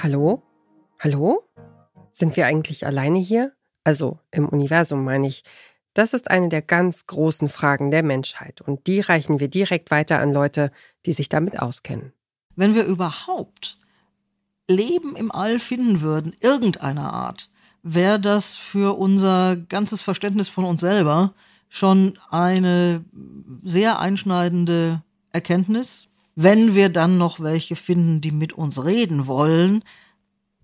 Hallo? Hallo? Sind wir eigentlich alleine hier? Also im Universum meine ich. Das ist eine der ganz großen Fragen der Menschheit und die reichen wir direkt weiter an Leute, die sich damit auskennen. Wenn wir überhaupt Leben im All finden würden, irgendeiner Art, wäre das für unser ganzes Verständnis von uns selber schon eine sehr einschneidende Erkenntnis. Wenn wir dann noch welche finden, die mit uns reden wollen,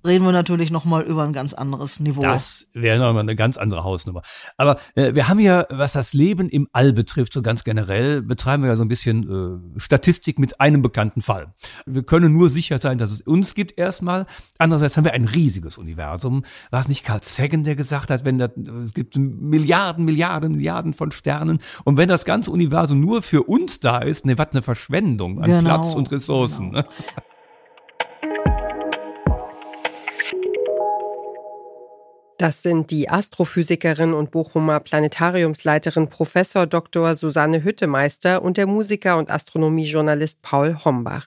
reden wir natürlich noch mal über ein ganz anderes Niveau. Das wäre noch mal eine ganz andere Hausnummer. Aber äh, wir haben ja, was das Leben im All betrifft, so ganz generell, betreiben wir ja so ein bisschen äh, Statistik mit einem bekannten Fall. Wir können nur sicher sein, dass es uns gibt erstmal. Andererseits haben wir ein riesiges Universum. War es nicht Carl Sagan, der gesagt hat, wenn das, es gibt Milliarden, Milliarden, Milliarden von Sternen und wenn das ganze Universum nur für uns da ist, ne, was eine Verschwendung an Genau, Platz und Ressourcen. genau. Ne? Das sind die Astrophysikerin und Bochumer Planetariumsleiterin Professor Dr. Susanne Hüttemeister und der Musiker und Astronomiejournalist Paul Hombach.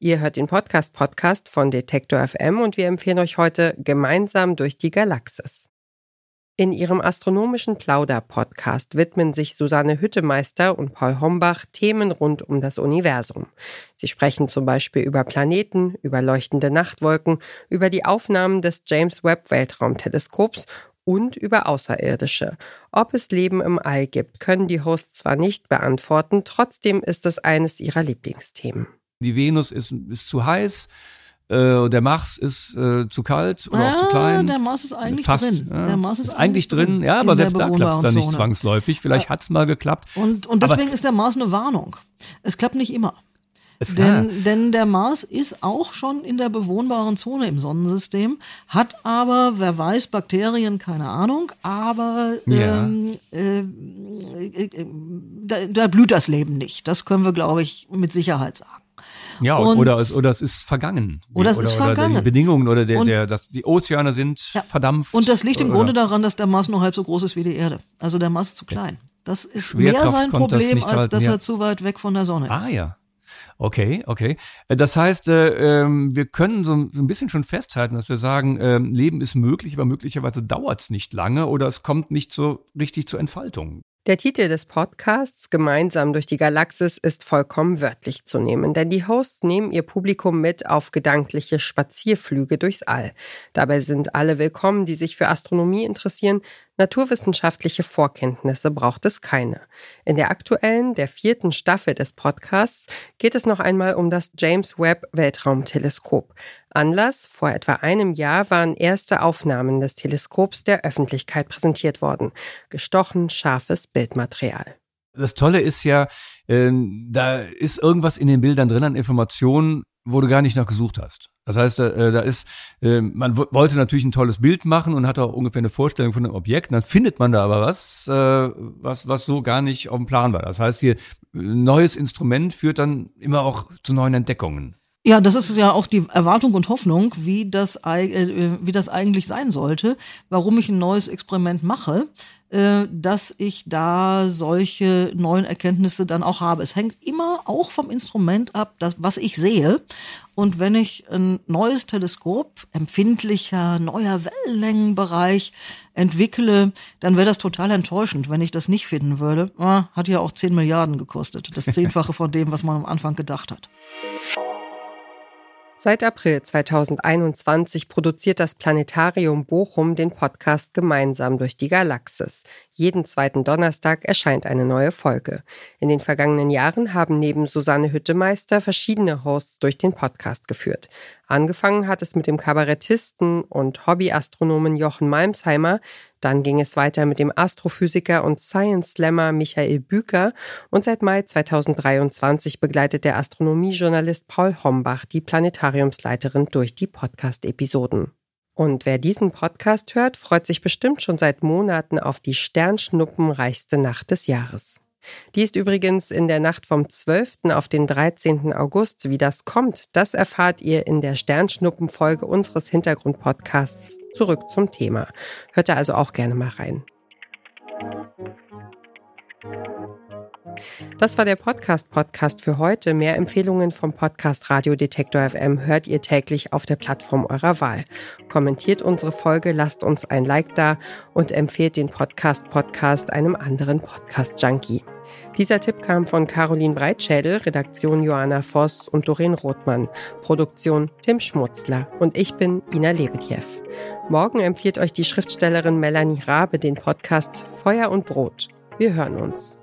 Ihr hört den Podcast Podcast von Detektor FM und wir empfehlen euch heute gemeinsam durch die Galaxis. In ihrem astronomischen Plauder-Podcast widmen sich Susanne Hüttemeister und Paul Hombach Themen rund um das Universum. Sie sprechen zum Beispiel über Planeten, über leuchtende Nachtwolken, über die Aufnahmen des James Webb Weltraumteleskops und über Außerirdische. Ob es Leben im All gibt, können die Hosts zwar nicht beantworten, trotzdem ist es eines ihrer Lieblingsthemen. Die Venus ist, ist zu heiß, äh, der Mars ist äh, zu kalt oder auch zu klein. Der Mars ist eigentlich Fast, drin. ja. Der Mars ist, ist eigentlich drin, ja, aber selbst da klappt es dann nicht Zone. zwangsläufig. Vielleicht hat's mal geklappt. Und, und Aber- deswegen ist der Mars eine Warnung. Es klappt nicht immer. Es Denn, denn der Mars ist auch schon in der bewohnbaren Zone im Sonnensystem, hat aber, wer weiß, Bakterien, keine Ahnung, aber Ja. ähm, äh, äh, äh, da, da blüht das Leben nicht. Das können wir, glaube ich, mit Sicherheit sagen. Ja, und- oder, es, oder es ist vergangen. Oder es ist Oder vergangen. die Bedingungen oder der, Und- der, das, die Ozeane sind Ja. verdampft. Und das liegt im oder- Grunde daran, dass der Mars nur halb so groß ist wie die Erde. Also der Mars ist zu klein. Das ist mehr sein das Problem, nicht als halten, dass ja. er zu weit weg von der Sonne ist. Ah ja. Okay, okay. Äh, Das heißt, äh, ähm, wir können so, so ein bisschen schon festhalten, dass wir sagen, ähm, Leben ist möglich, aber möglicherweise dauert es nicht lange oder es kommt nicht so richtig zur Entfaltung. Der Titel des Podcasts Gemeinsam durch die Galaxis ist vollkommen wörtlich zu nehmen, denn die Hosts nehmen ihr Publikum mit auf gedankliche Spazierflüge durchs All. Dabei sind alle willkommen, die sich für Astronomie interessieren. Naturwissenschaftliche Vorkenntnisse braucht es keine. In der aktuellen, der vierten Staffel des Podcasts geht es noch einmal um das James Webb Weltraumteleskop. Anlass, vor etwa einem Jahr waren erste Aufnahmen des Teleskops der Öffentlichkeit präsentiert worden. Gestochen scharfes Bildmaterial. Das Tolle ist ja, ähm, da ist irgendwas in den Bildern drin an Informationen, wo du gar nicht nach gesucht hast. Das heißt, da, äh, da ist, äh, man wo- wollte natürlich ein tolles Bild machen und hat auch ungefähr eine Vorstellung von dem Objekt. Dann findet man da aber was, äh, was, was so gar nicht auf dem Plan war. Das heißt, hier ein neues Instrument führt dann immer auch zu neuen Entdeckungen. Ja, das ist ja auch die Erwartung und Hoffnung, wie das, äh, wie das eigentlich sein sollte, warum ich ein neues Experiment mache, äh, dass ich da solche neuen Erkenntnisse dann auch habe. Es hängt immer auch vom Instrument ab, das, was ich sehe. Und wenn ich ein neues Teleskop, empfindlicher, neuer Wellenlängenbereich entwickle, dann wäre das total enttäuschend, wenn ich das nicht finden würde. Ah, hat ja auch 10 Milliarden gekostet. Das Zehnfache von dem, was man am Anfang gedacht hat. Seit April 2021 produziert das Planetarium Bochum den Podcast Gemeinsam durch die Galaxis. Jeden zweiten Donnerstag erscheint eine neue Folge. In den vergangenen Jahren haben neben Susanne Hüttemeister verschiedene Hosts durch den Podcast geführt. Angefangen hat es mit dem Kabarettisten und Hobbyastronomen Jochen Malmsheimer, dann ging es weiter mit dem Astrophysiker und Science Slammer Michael Büker und seit Mai 2023 begleitet der Astronomiejournalist Paul Hombach die Planetariumsleiterin durch die Podcast-Episoden. Und wer diesen Podcast hört, freut sich bestimmt schon seit Monaten auf die sternschnuppenreichste Nacht des Jahres. Die ist übrigens in der Nacht vom 12. auf den 13. August. Wie das kommt, das erfahrt ihr in der Sternschnuppenfolge unseres Hintergrundpodcasts Zurück zum Thema. Hört da also auch gerne mal rein. Das war der Podcast-Podcast für heute. Mehr Empfehlungen vom Podcast Radio Detektor FM hört ihr täglich auf der Plattform eurer Wahl. Kommentiert unsere Folge, lasst uns ein Like da und empfehlt den Podcast-Podcast einem anderen Podcast-Junkie. Dieser Tipp kam von Caroline Breitschädel, Redaktion Johanna Voss und Doreen Rothmann, Produktion Tim Schmutzler und ich bin Ina Lebetjew. Morgen empfiehlt euch die Schriftstellerin Melanie Rabe den Podcast Feuer und Brot. Wir hören uns.